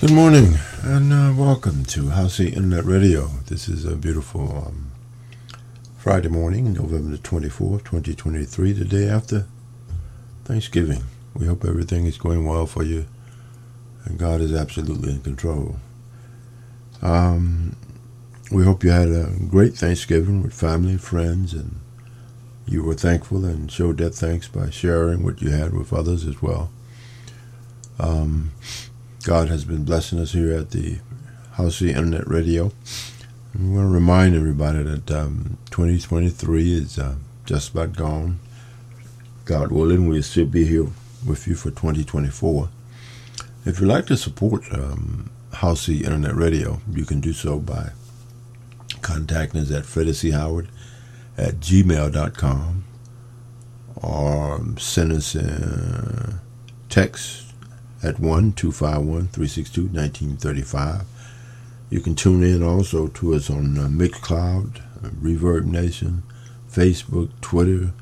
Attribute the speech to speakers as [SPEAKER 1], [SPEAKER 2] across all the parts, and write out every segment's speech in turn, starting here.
[SPEAKER 1] Good morning and uh, welcome to Housey Internet Radio. This is a beautiful um, Friday morning, November the 24th, 2023, the day after Thanksgiving. We hope everything is going well for you and God is absolutely in control. Um, we hope you had a great Thanksgiving with family, friends, and you were thankful and showed that thanks by sharing what you had with others as well. Um, God has been blessing us here at the Housey Internet Radio. We want to remind everybody that um, 2023 is uh, just about gone. God willing, we'll still be here with you for 2024. If you'd like to support um, Housey Internet Radio, you can do so by contacting us at Freddie Howard at gmail.com or send us a text at 1 251 362 1935. You can tune in also to us on uh, Mixcloud, uh, Reverb Nation, Facebook, Twitter,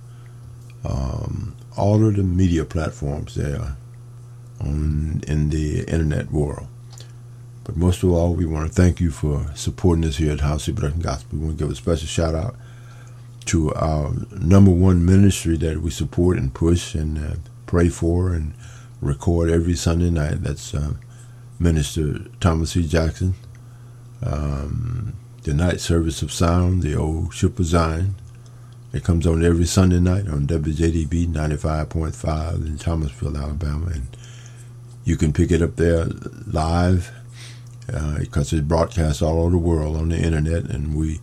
[SPEAKER 1] um, all of the media platforms there on in the internet world. But most of all, we want to thank you for supporting us here at Housey Production Gospel. We want to give a special shout out to our number one ministry that we support and push and uh, pray for and record every Sunday night. That's uh, Minister Thomas C. Jackson. Um, the night service of sound, the old ship of Zion. It comes on every Sunday night on WJDB 95.5 in Thomasville, Alabama. And you can pick it up there live because uh, it's broadcast all over the world on the internet. And we,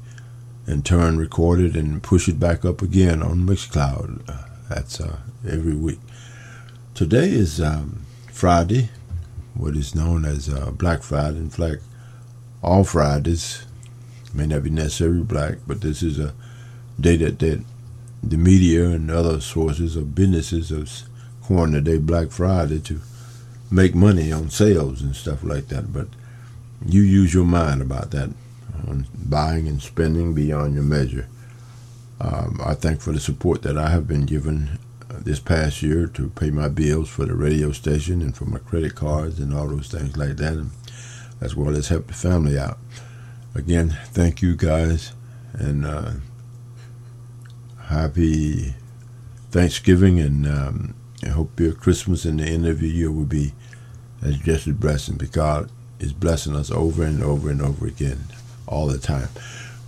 [SPEAKER 1] in turn, record it and push it back up again on Mixcloud. Uh, that's uh, every week. Today is um, Friday, what is known as uh, Black Friday. In fact, all Fridays may not be necessarily black, but this is a day that, that the media and other sources of businesses have coined the day Black Friday to make money on sales and stuff like that. But you use your mind about that on buying and spending beyond your measure. Um, I thank for the support that I have been given this past year to pay my bills for the radio station and for my credit cards and all those things like that, as well as help the family out. Again, thank you guys, and uh, happy Thanksgiving, and um, I hope your Christmas and the end of your year will be as just a blessing because is blessing us over and over and over again all the time.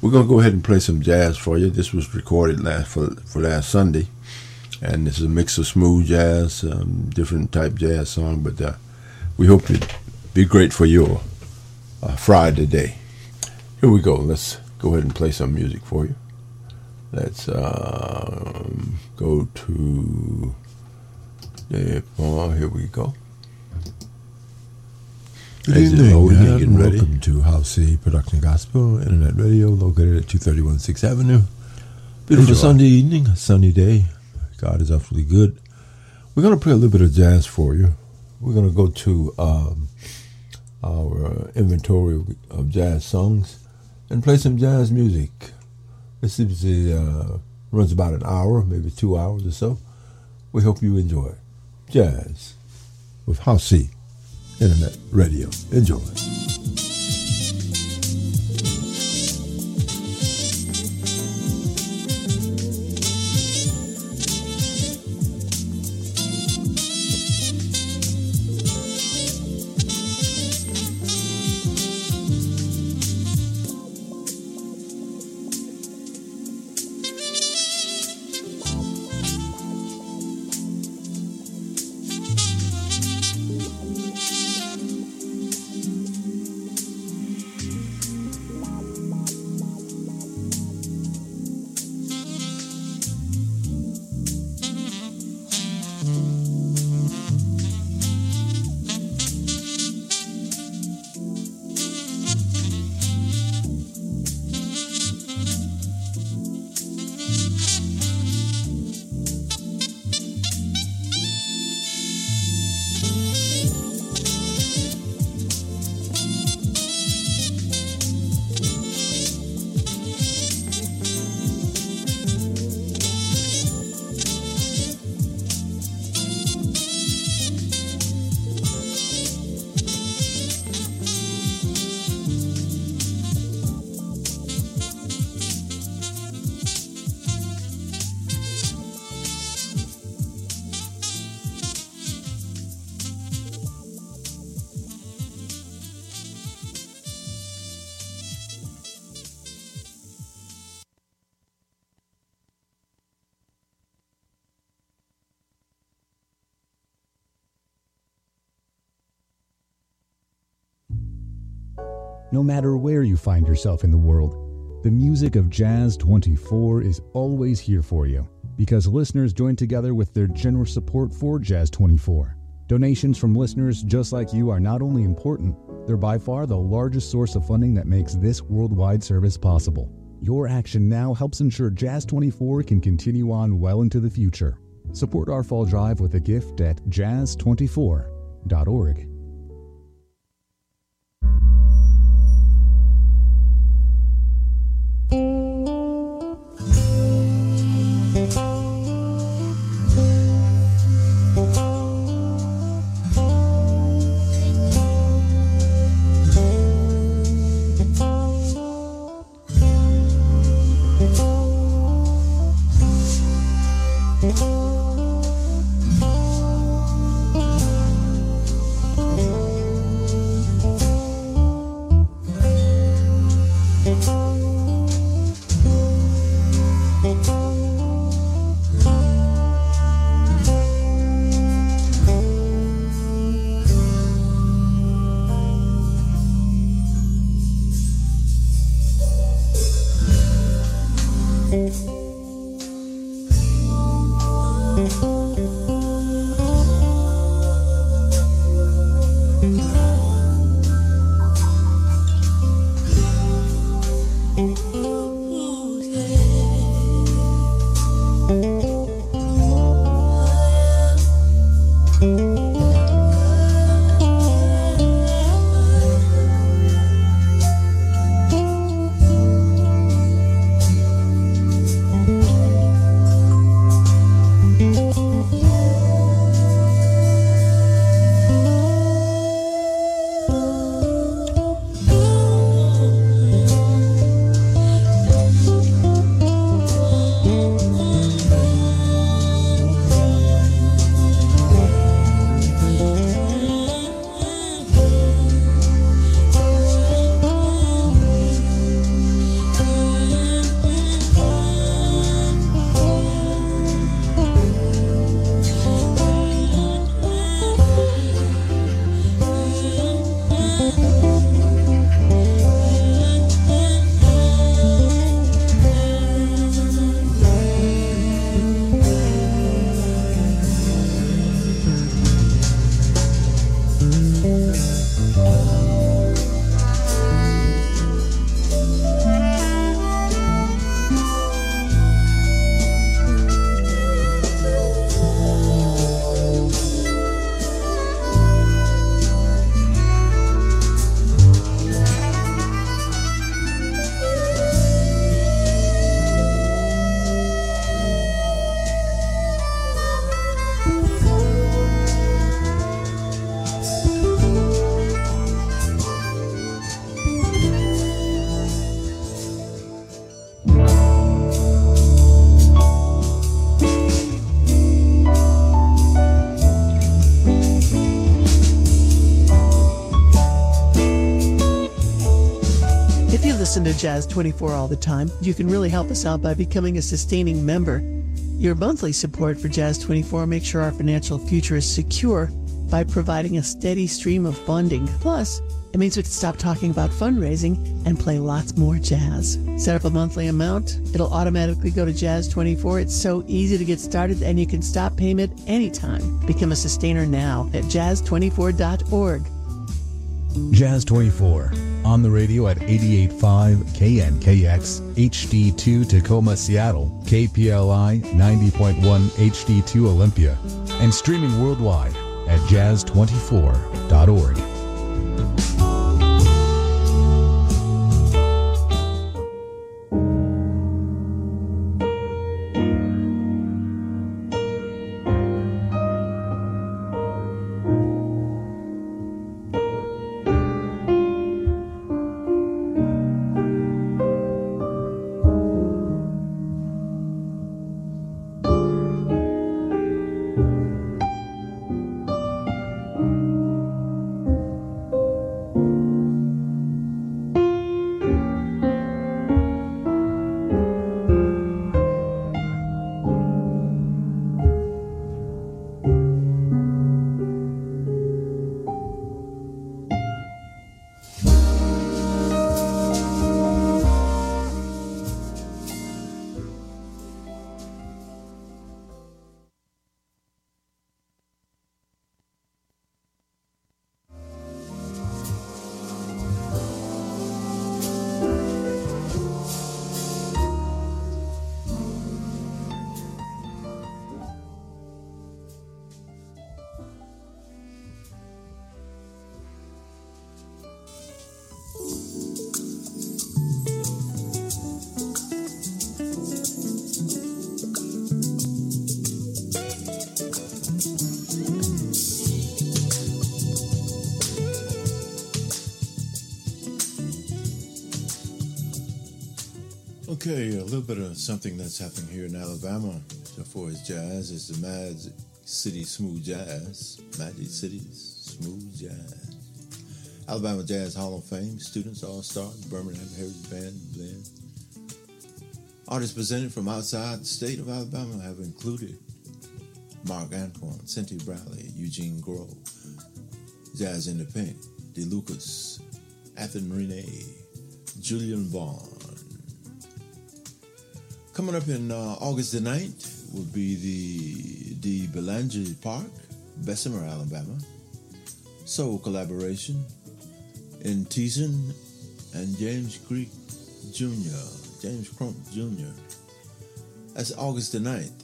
[SPEAKER 1] We're gonna go ahead and play some jazz for you. This was recorded last for, for last Sunday and this is a mix of smooth jazz, um, different type jazz song. But uh, we hope it be great for your uh, Friday day. Here we go. Let's go ahead and play some music for you. Let's um, go to the oh, here we go.
[SPEAKER 2] Good evening and welcome to Housey Production Gospel Internet Radio, located at 231 6th Avenue. Beautiful Sunday evening, a sunny day. God is absolutely good. We're going to play a little bit of jazz for you. We're going to go to um, our inventory of jazz songs and play some jazz music. This is uh, runs about an hour, maybe two hours or so. We hope you enjoy jazz with Housey Internet Radio. Enjoy.
[SPEAKER 3] Matter where you find yourself in the world. The music of Jazz 24 is always here for you because listeners join together with their generous support for Jazz 24. Donations from listeners just like you are not only important, they're by far the largest source of funding that makes this worldwide service possible. Your action now helps ensure Jazz 24 can continue on well into the future. Support our fall drive with a gift at jazz24.org.
[SPEAKER 4] Jazz 24 all the time, you can really help us out by becoming a sustaining member. Your monthly support for Jazz 24 makes sure our financial future is secure by providing a steady stream of funding. Plus, it means we can stop talking about fundraising and play lots more jazz. Set up a monthly amount, it'll automatically go to Jazz 24. It's so easy to get started and you can stop payment anytime. Become a sustainer now at jazz24.org.
[SPEAKER 3] Jazz 24 on the radio at 88.5 KNKX HD2 Tacoma, Seattle, KPLI 90.1 HD2 Olympia, and streaming worldwide at jazz24.org.
[SPEAKER 2] Okay, a little bit of something that's happening here in Alabama for his jazz is the Mad City Smooth Jazz. Magic City Smooth Jazz. Alabama Jazz Hall of Fame, Students All Star, Birmingham Heritage Band Blend. Artists presented from outside the state of Alabama have included Marc Antoine, Cynthia Bradley, Eugene Groove, Jazz in the Pink, DeLucas, Althea Rene, Julian Vaughn. Coming up in uh, August the 9th will be the the Belanger Park, Bessemer, Alabama. Soul collaboration in Teason and James Creek Jr., James Crump Jr. That's August the 9th.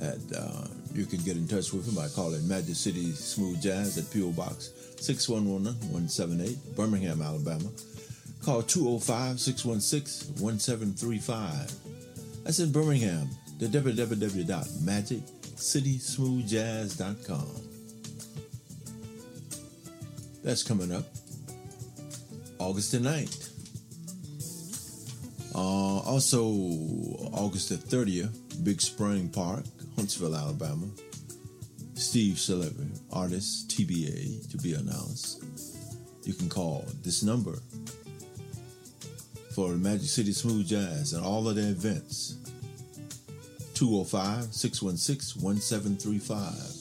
[SPEAKER 2] And, uh, you can get in touch with him by calling Magic City Smooth Jazz at P.O. Box 611178, Birmingham, Alabama Call 205 616 1735. That's in Birmingham. The www.magiccitysmoothjazz.com. That's coming up August the 9th. Uh, also, August the 30th, Big Spring Park, Huntsville, Alabama. Steve Celebrity, artist, TBA, to be announced. You can call this number for Magic City Smooth Jazz and all of their events. 205 616 1735.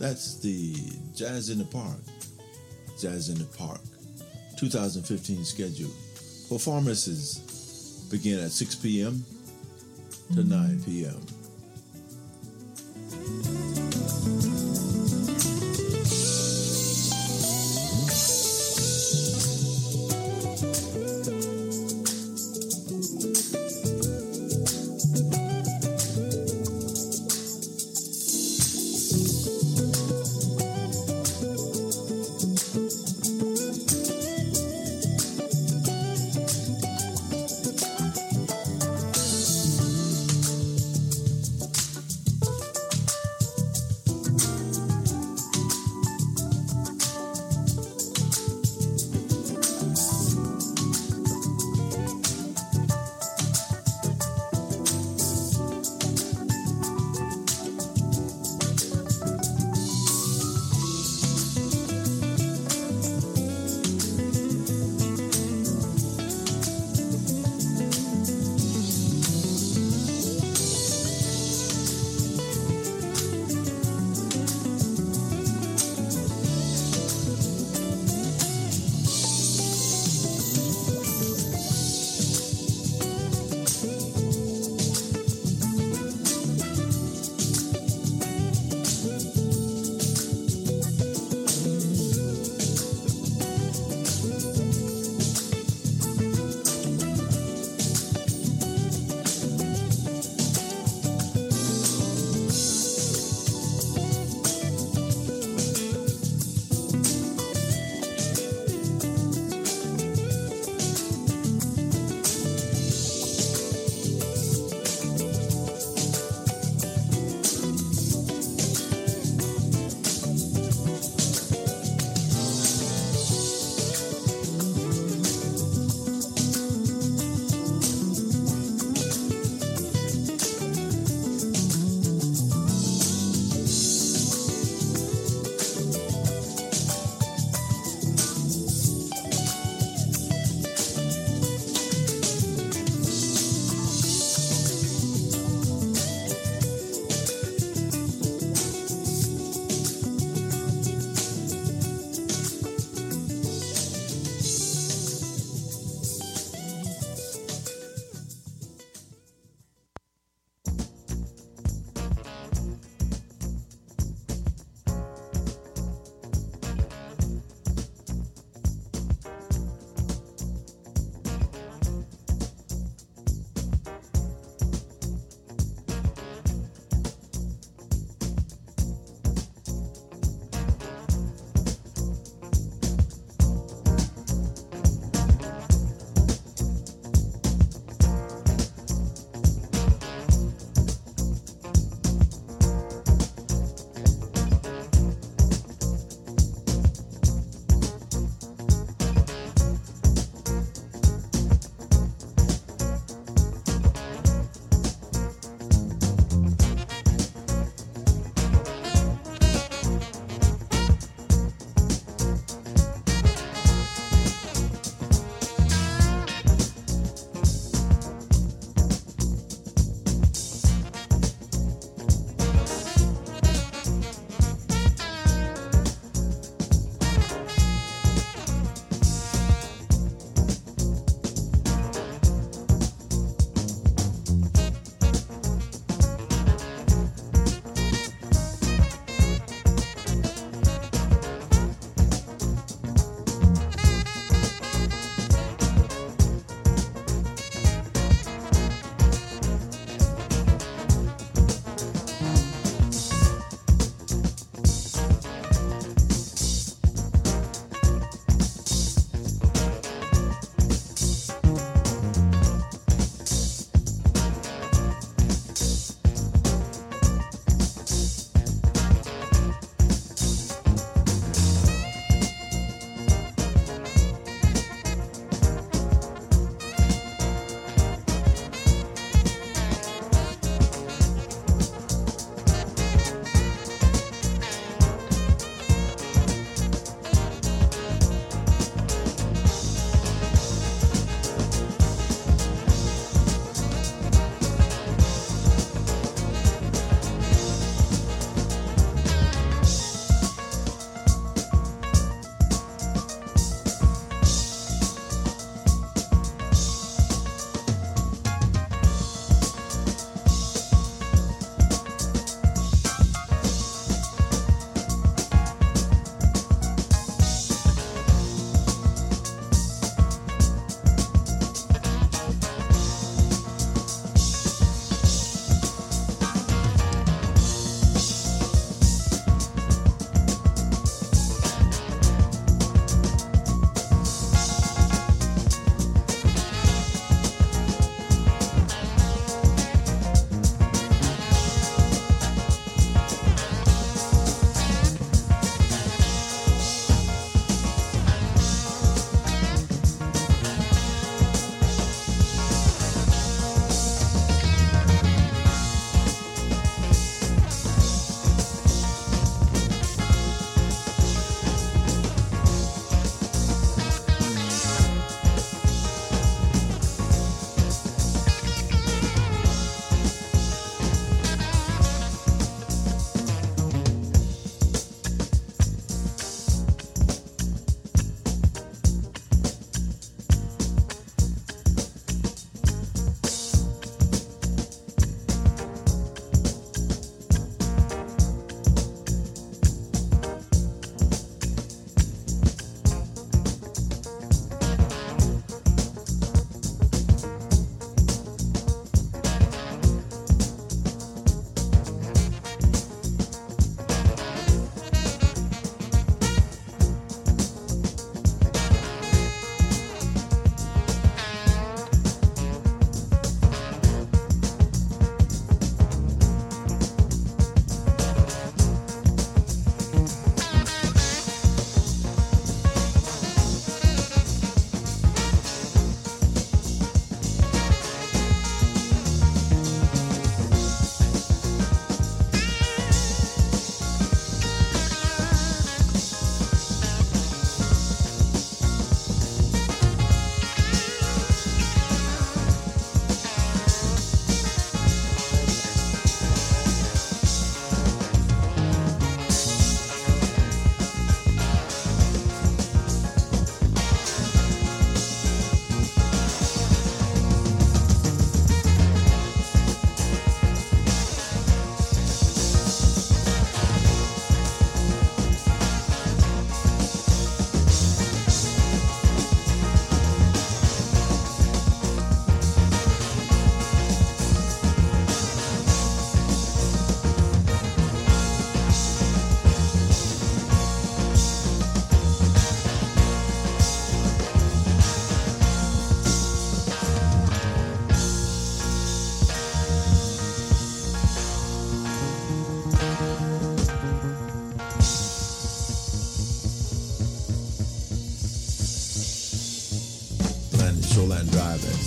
[SPEAKER 2] That's the Jazz in the Park. Jazz in the Park 2015 schedule. Performances begin at 6 p.m. to 9 p.m.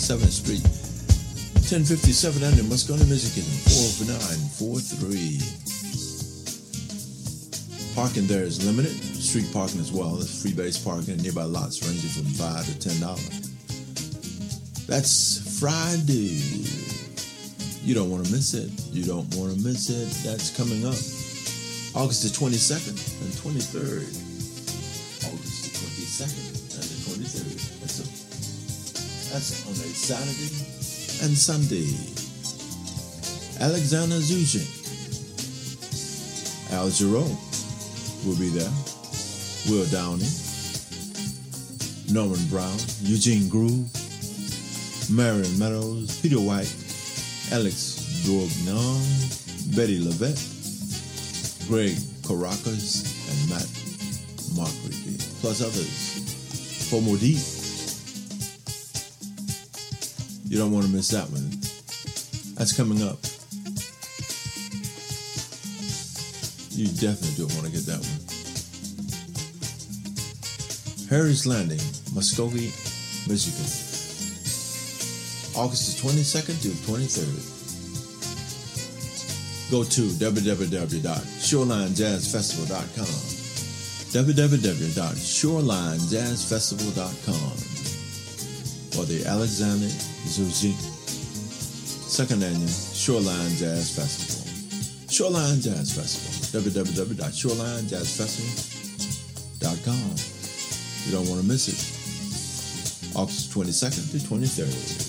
[SPEAKER 2] 7th Street. 1057 under Muskegon Michigan, 40943. Parking there is limited. Street parking as well. There's free base parking and nearby lots ranging from 5 to $10. That's Friday. You don't want to miss it. You don't want to miss it. That's coming up. August the 22nd and 23rd. Saturday and Sunday. Alexander Zonjic, Al Jarreau will be there. Will Downing, Norman Brown, Eugene Groove, Marion Meadows, Peter White, Alex Bugnon, Bettye LaVette, Gregg Karukas, and Matt Markricky, plus others. For more deep, you don't want to miss that one. That's coming up. You definitely don't want to get that one. Harry's Landing, Muskegon, Michigan. August the 22nd to 23rd. Go to www.shorelinejazzfestival.com. www.shorelinejazzfestival.com for the Alexander Zonjic Second Annual Shoreline Jazz Festival. Shoreline Jazz Festival. www.shorelinejazzfestival.com. You don't want to miss it. August 22nd to 23rd.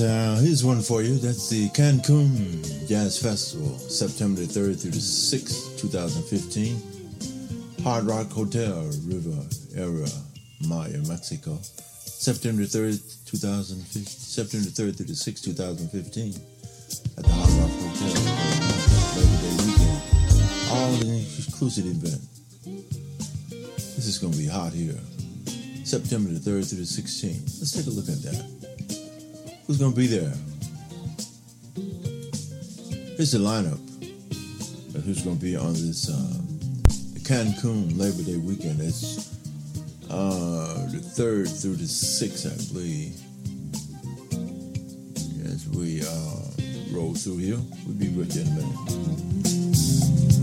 [SPEAKER 2] Uh, here's one for you. That's the Cancun Jazz Festival, September the 3rd through the 6th, 2015. Hard Rock Hotel, River Era, Maya, Mexico. September 3rd, 2015, September 3rd through the 6th, 2015, at the Hard Rock Hotel, Labor Day weekend. All an exclusive event. This is going to be hot here. September the 3rd through the 16th. Let's take a look at. Who's going to be there? Here's the lineup of who's going to be on this uh, Cancun Labor Day weekend. It's uh, the 3rd through the 6th, I believe. As we uh, roll through here, we'll be with you in a minute.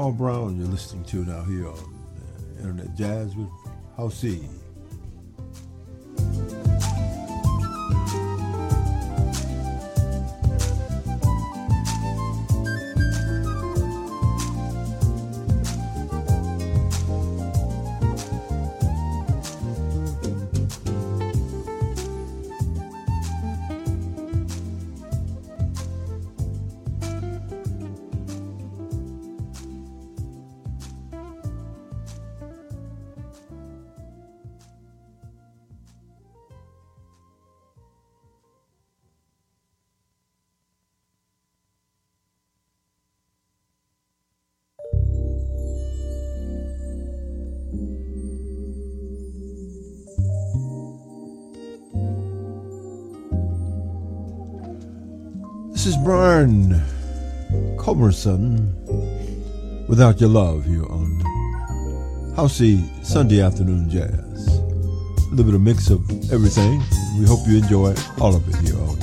[SPEAKER 2] Paul Brown you're listening to now here on Internet. Jazz with House Culbertson Without Your Love here on Housey Sunday Afternoon Jazz. A little bit of mix of everything. We hope you enjoy all of it here on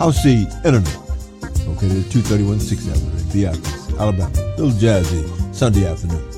[SPEAKER 2] Housey Internet. Located at 231 6th Avenue in Beatrice, Alabama. A little jazzy Sunday afternoon.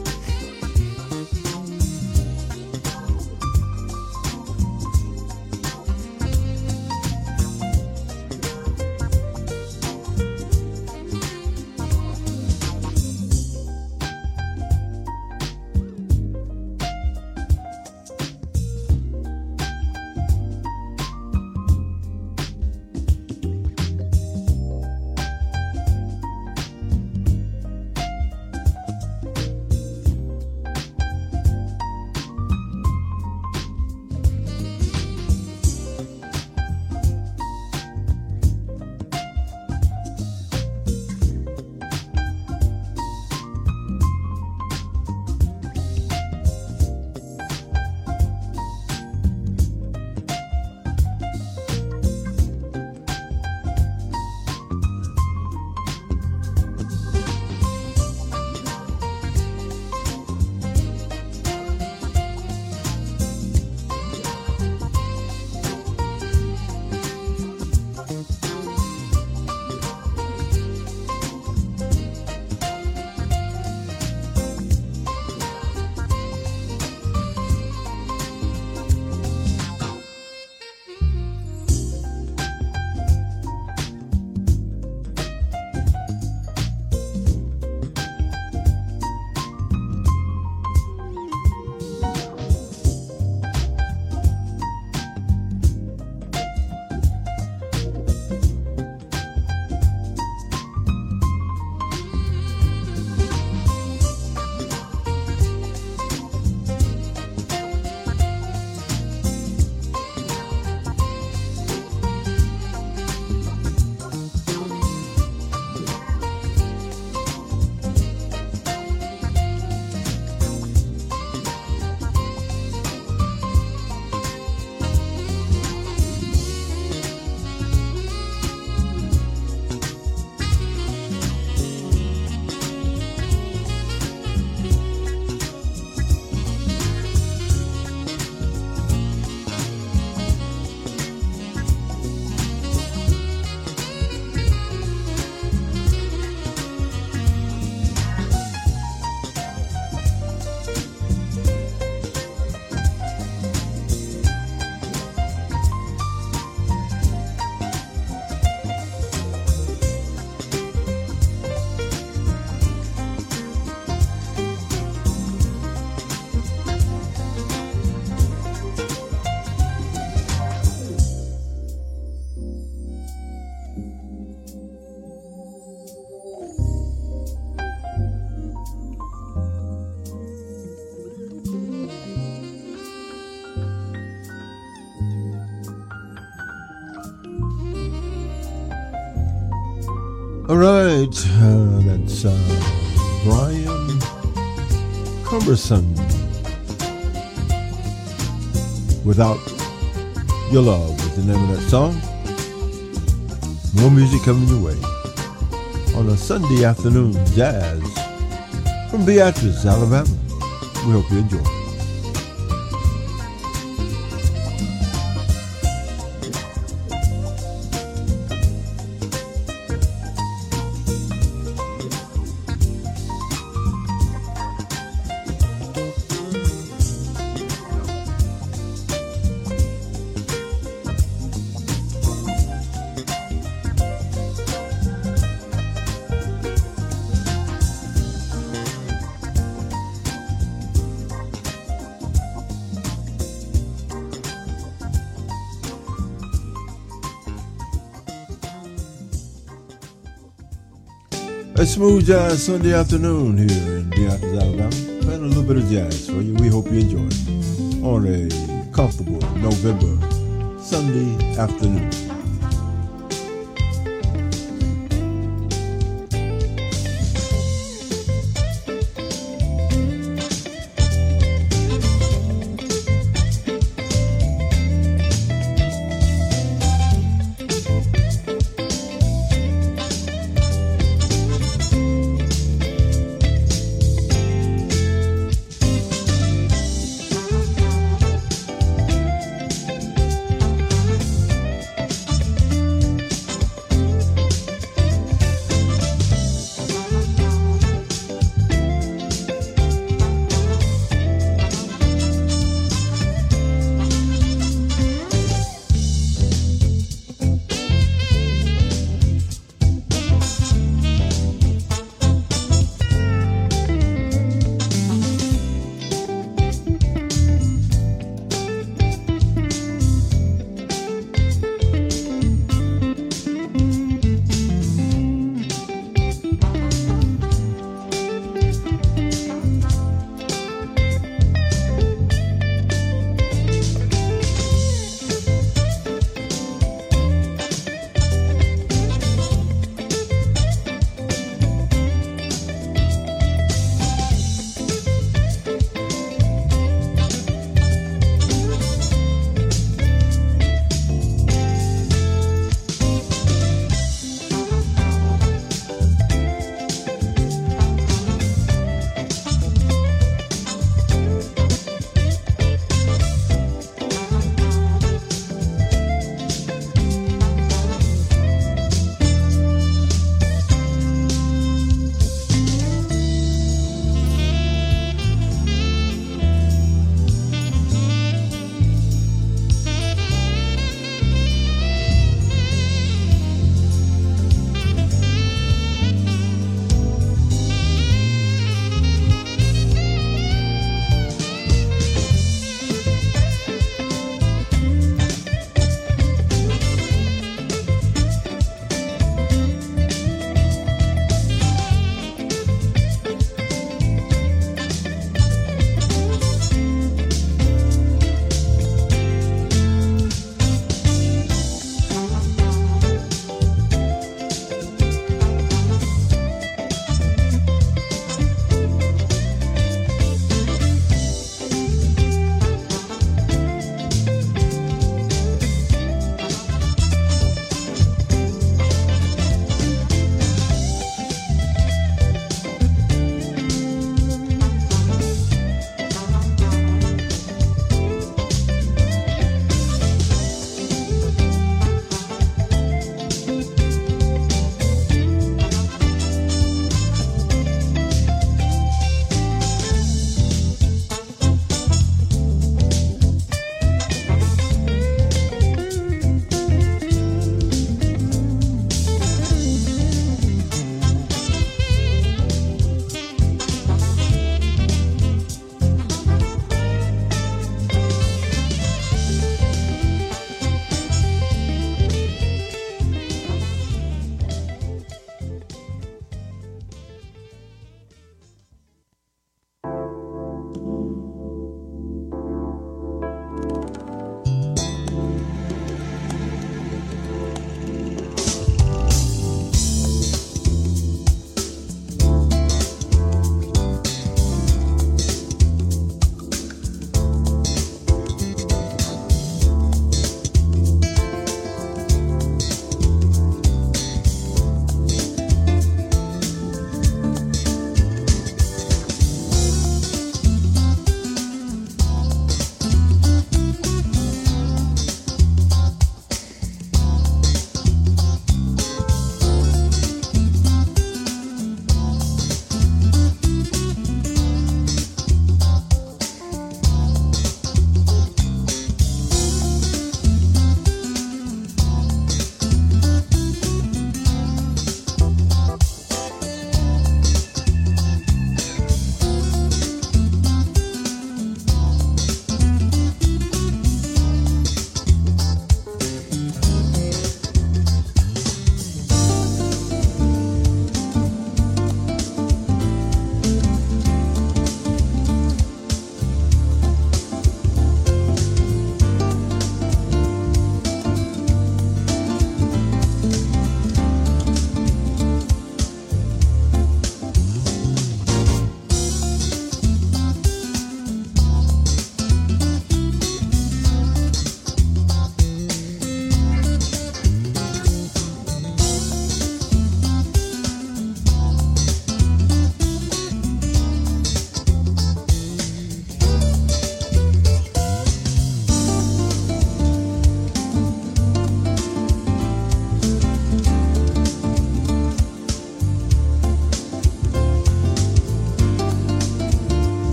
[SPEAKER 2] Right, uh, that's uh, Brian Culbertson. Without Your Love is the name of that song. More music coming your way on a Sunday afternoon jazz from Beatrice, Alabama. We hope you enjoy. Smooth jazz Sunday afternoon here in Beatrice, Alabama. Playing a little bit of jazz for you. We hope you enjoy it on a comfortable November Sunday afternoon.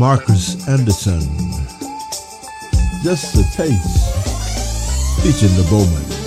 [SPEAKER 2] Marcus Anderson. Just a taste. Featuring the Bowman.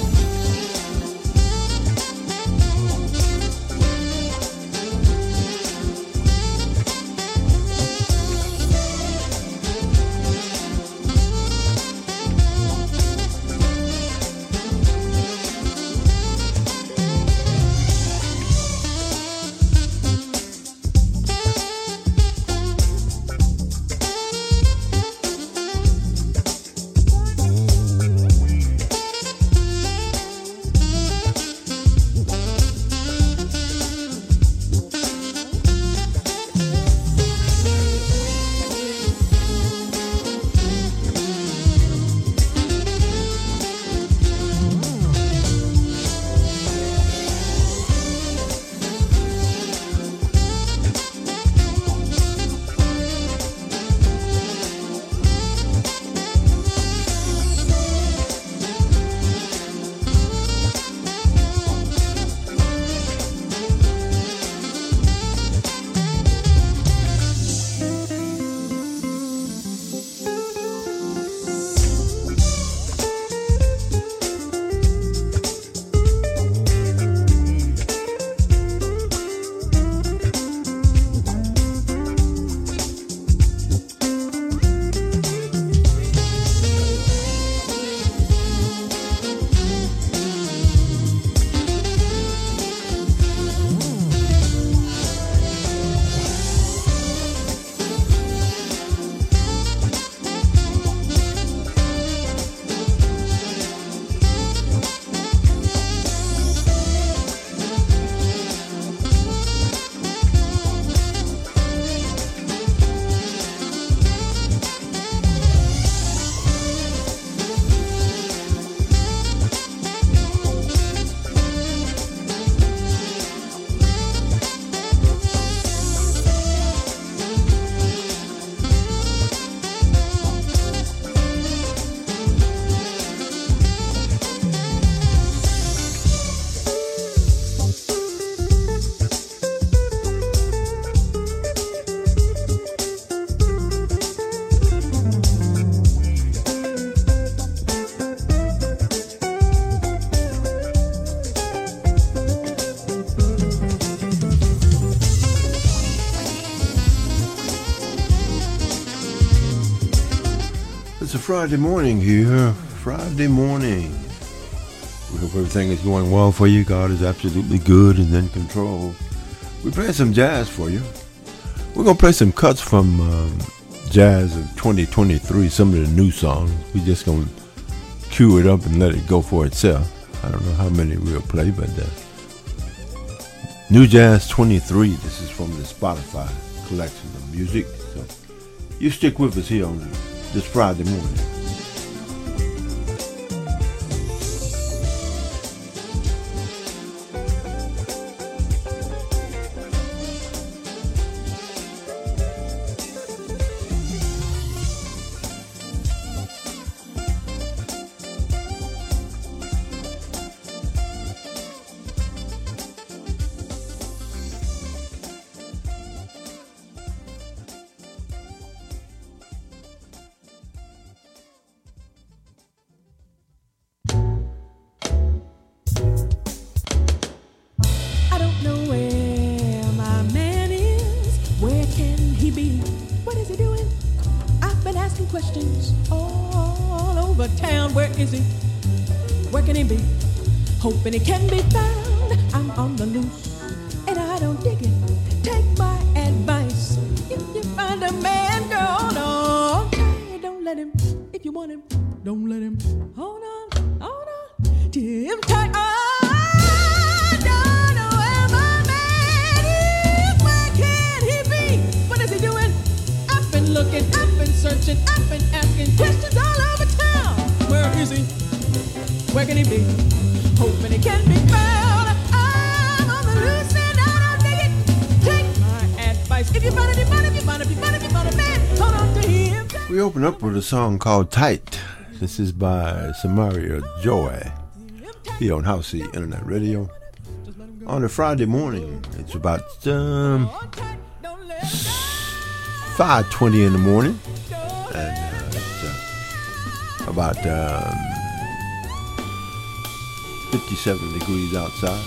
[SPEAKER 5] Friday morning here. Friday morning. We hope everything is going well for you. God is absolutely good and in control. We're playing some jazz for you. We're going to play some cuts from um, jazz of 2023, some of the new songs. We're just going to cue it up and let it go for itself. I don't know how many we'll play, but uh, New Jazz 23. This is from the Spotify collection of music. So you stick with us here on this Friday morning. hoping it can be found. Song called Tight. This is by Samara Joy here on House Internet Radio. On a Friday morning, it's about um, 5.20 in the morning. And uh, it's uh, about um, 57 degrees outside.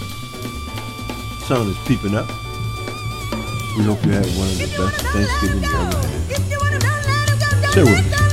[SPEAKER 5] Sun is peeping up. We hope you have one of the best Thanksgiving you ever had. Stay with.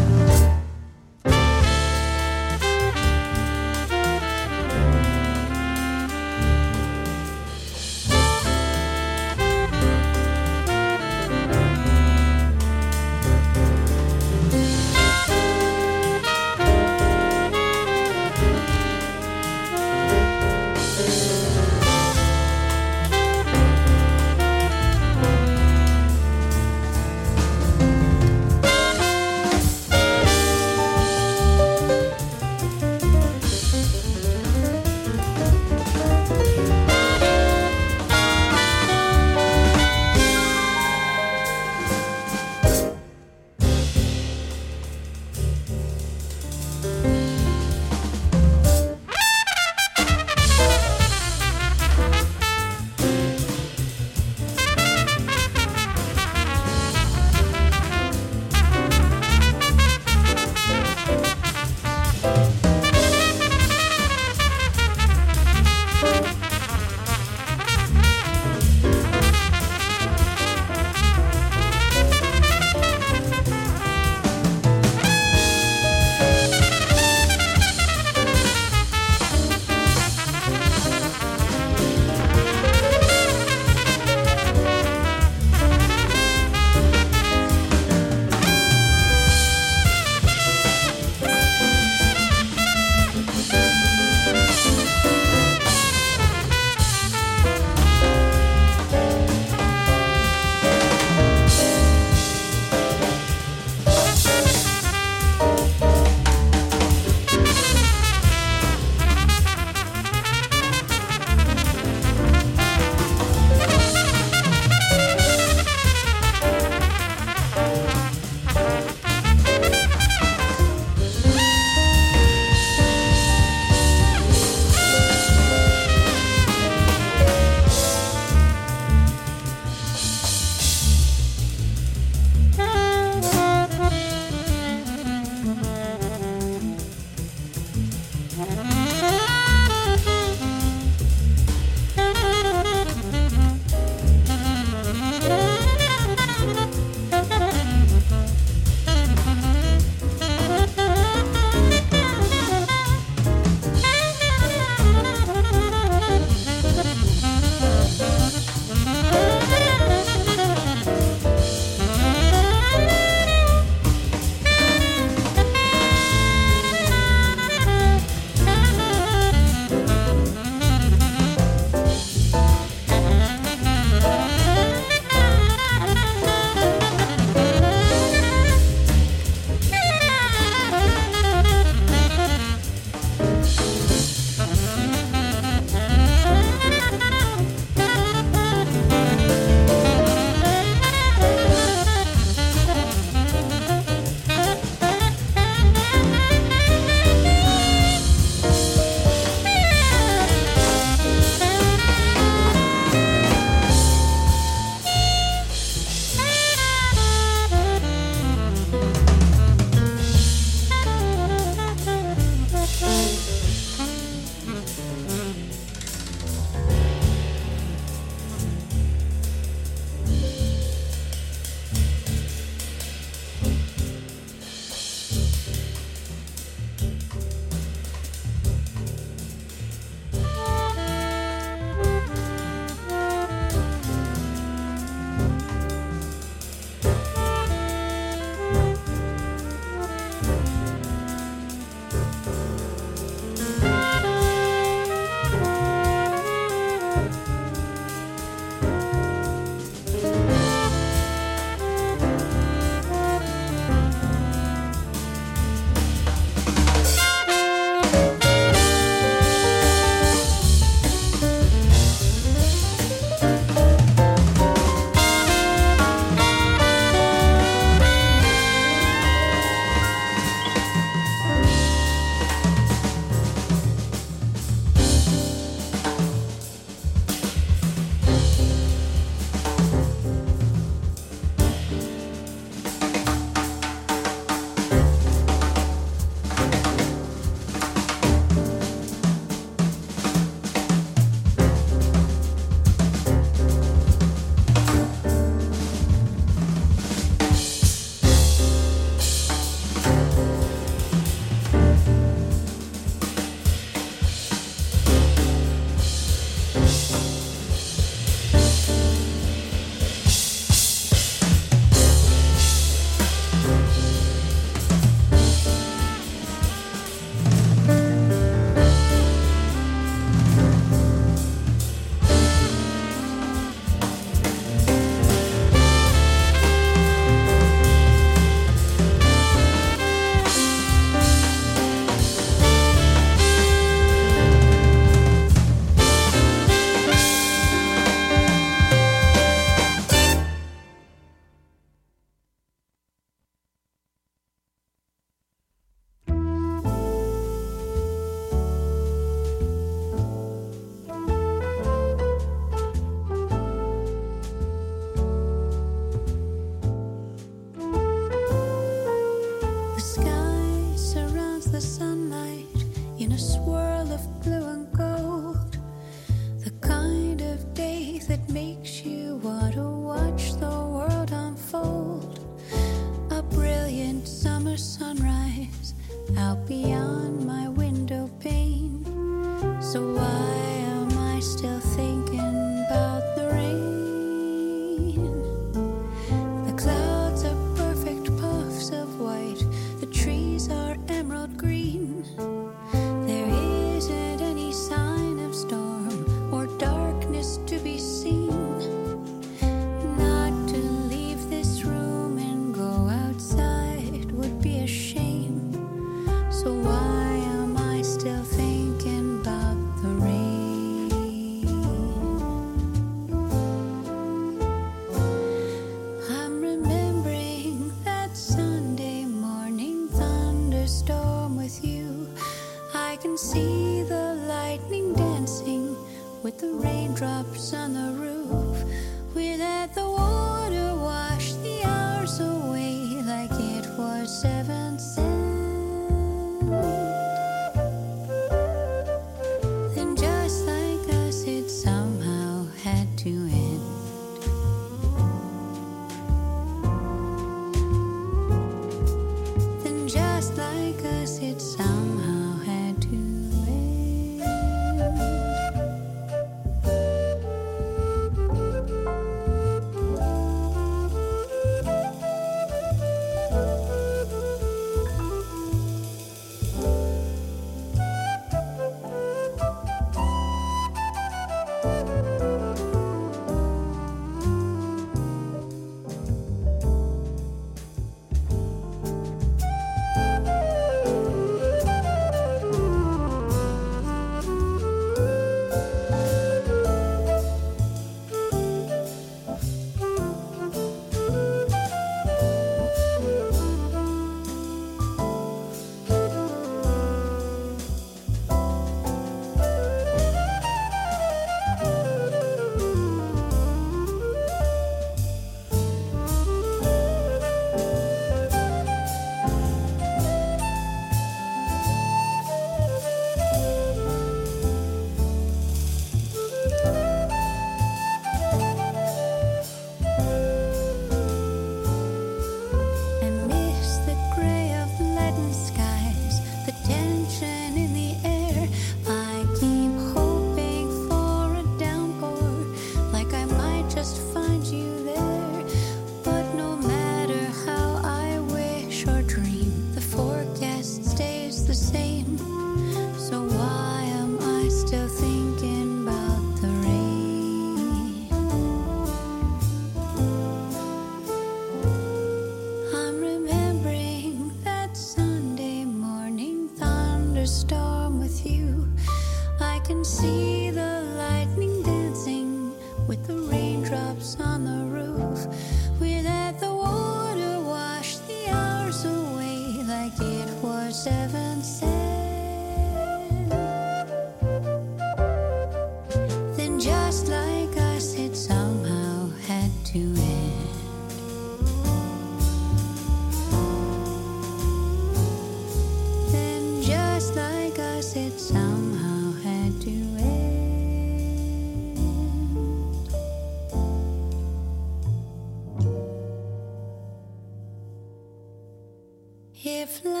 [SPEAKER 6] live life.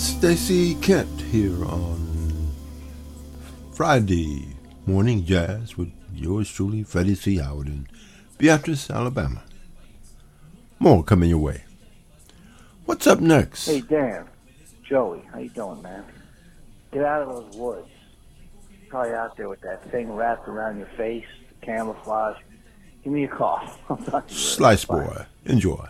[SPEAKER 2] Stacey Kent here on Friday Morning Jazz with yours truly, Freddie C. Howard in Beatrice, Alabama. More coming your way. What's up next?
[SPEAKER 6] Hey, Dan. Joey, how you doing, man? Get out of those woods. Probably out there with that thing wrapped around your face, camouflage. Give me a call.
[SPEAKER 2] Slice boy. Enjoy.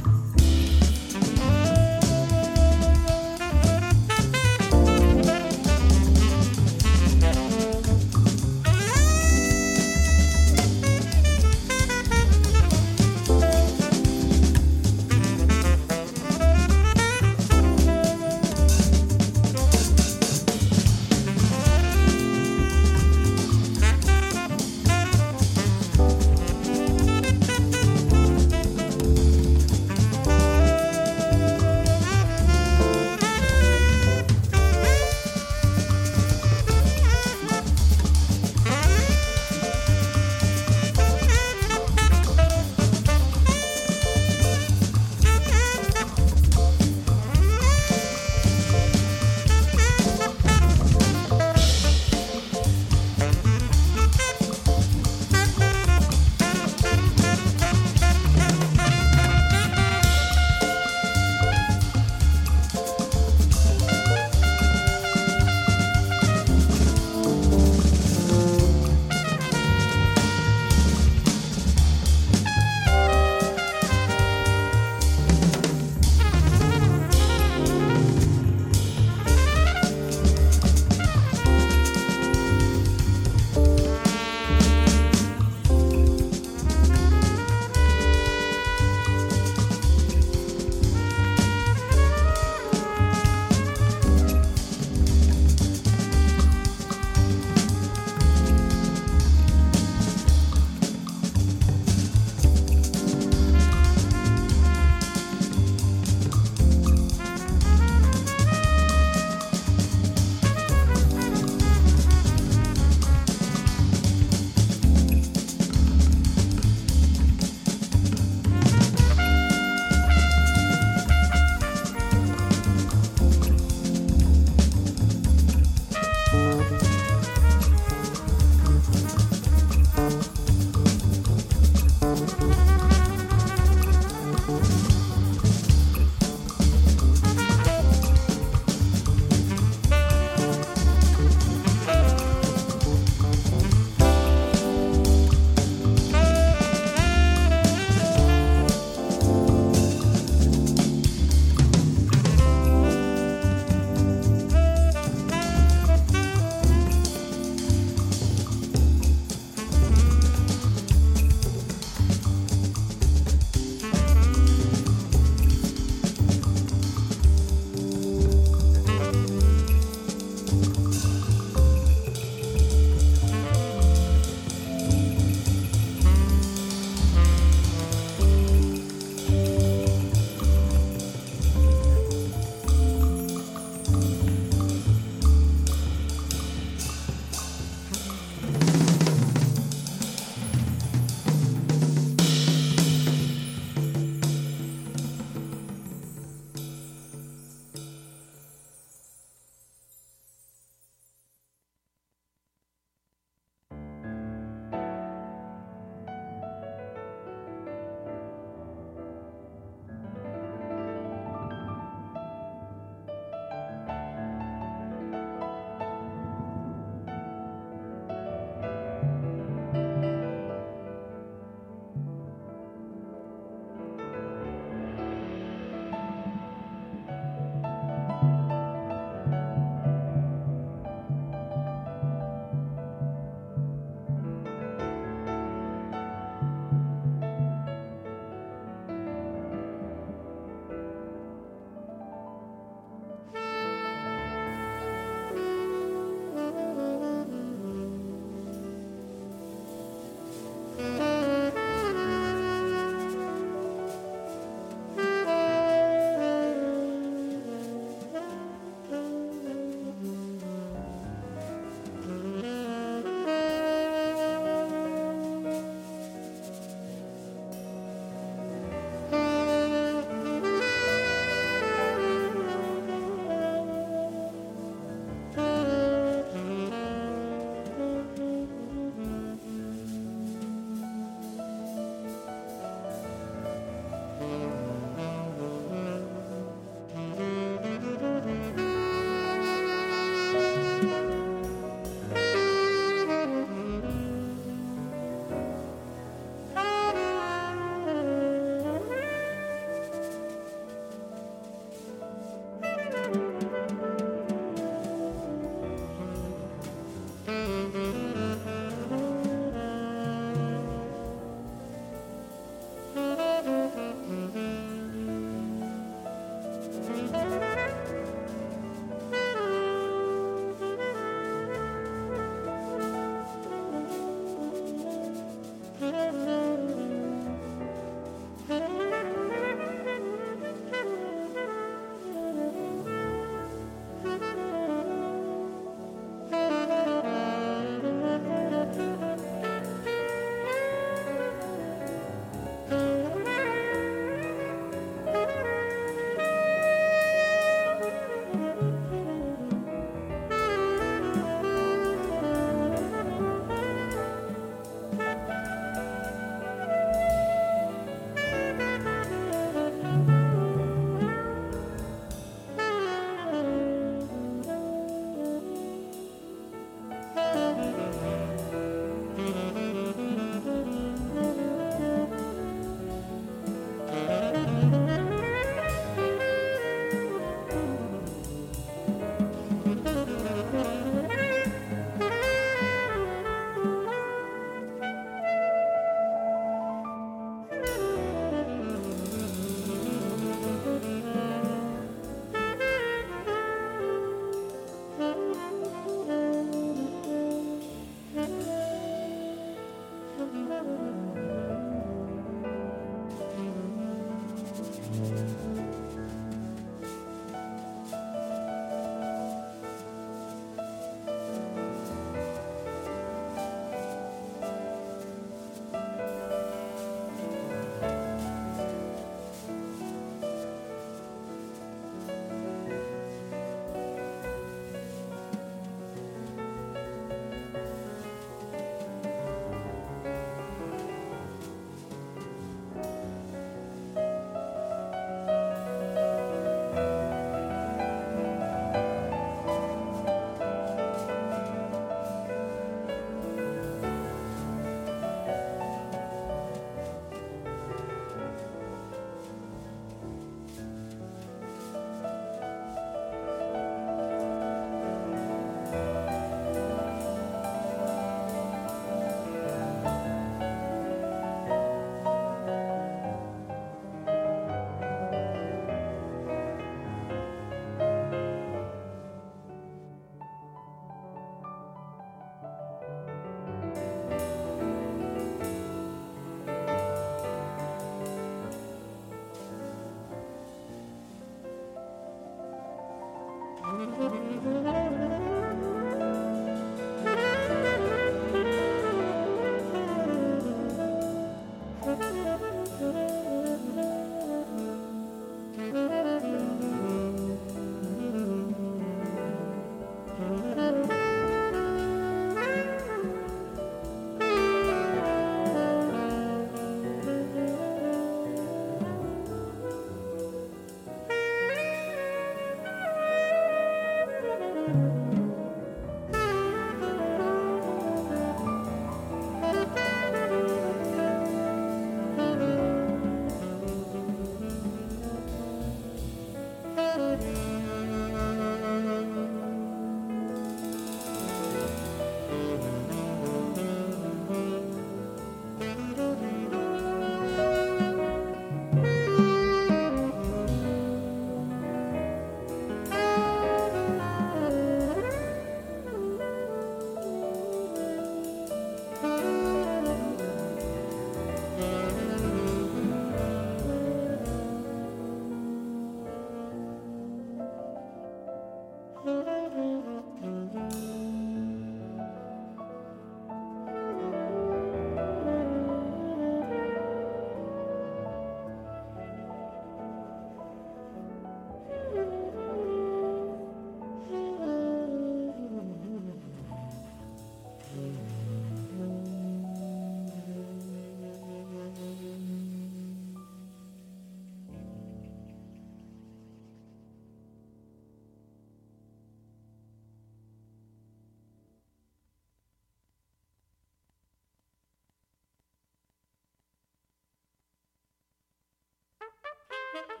[SPEAKER 2] thank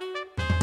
[SPEAKER 2] you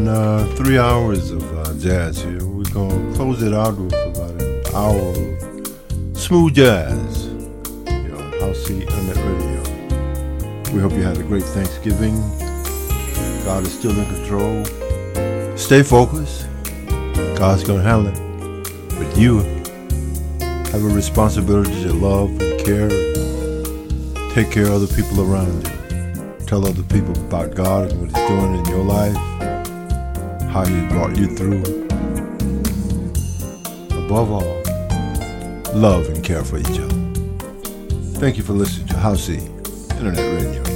[SPEAKER 2] on uh, three hours of uh, jazz here. We're going to close it out with about an hour of smooth jazz here on House Internet Radio. We hope you had a great Thanksgiving. God is still in control. Stay focused. God's going to handle it. But you have a responsibility to love and care, take care of other people around you tell other people about God and what He's doing in your life, how He brought you through. Above all, love and care for each other. Thank you for listening to House C Internet Radio.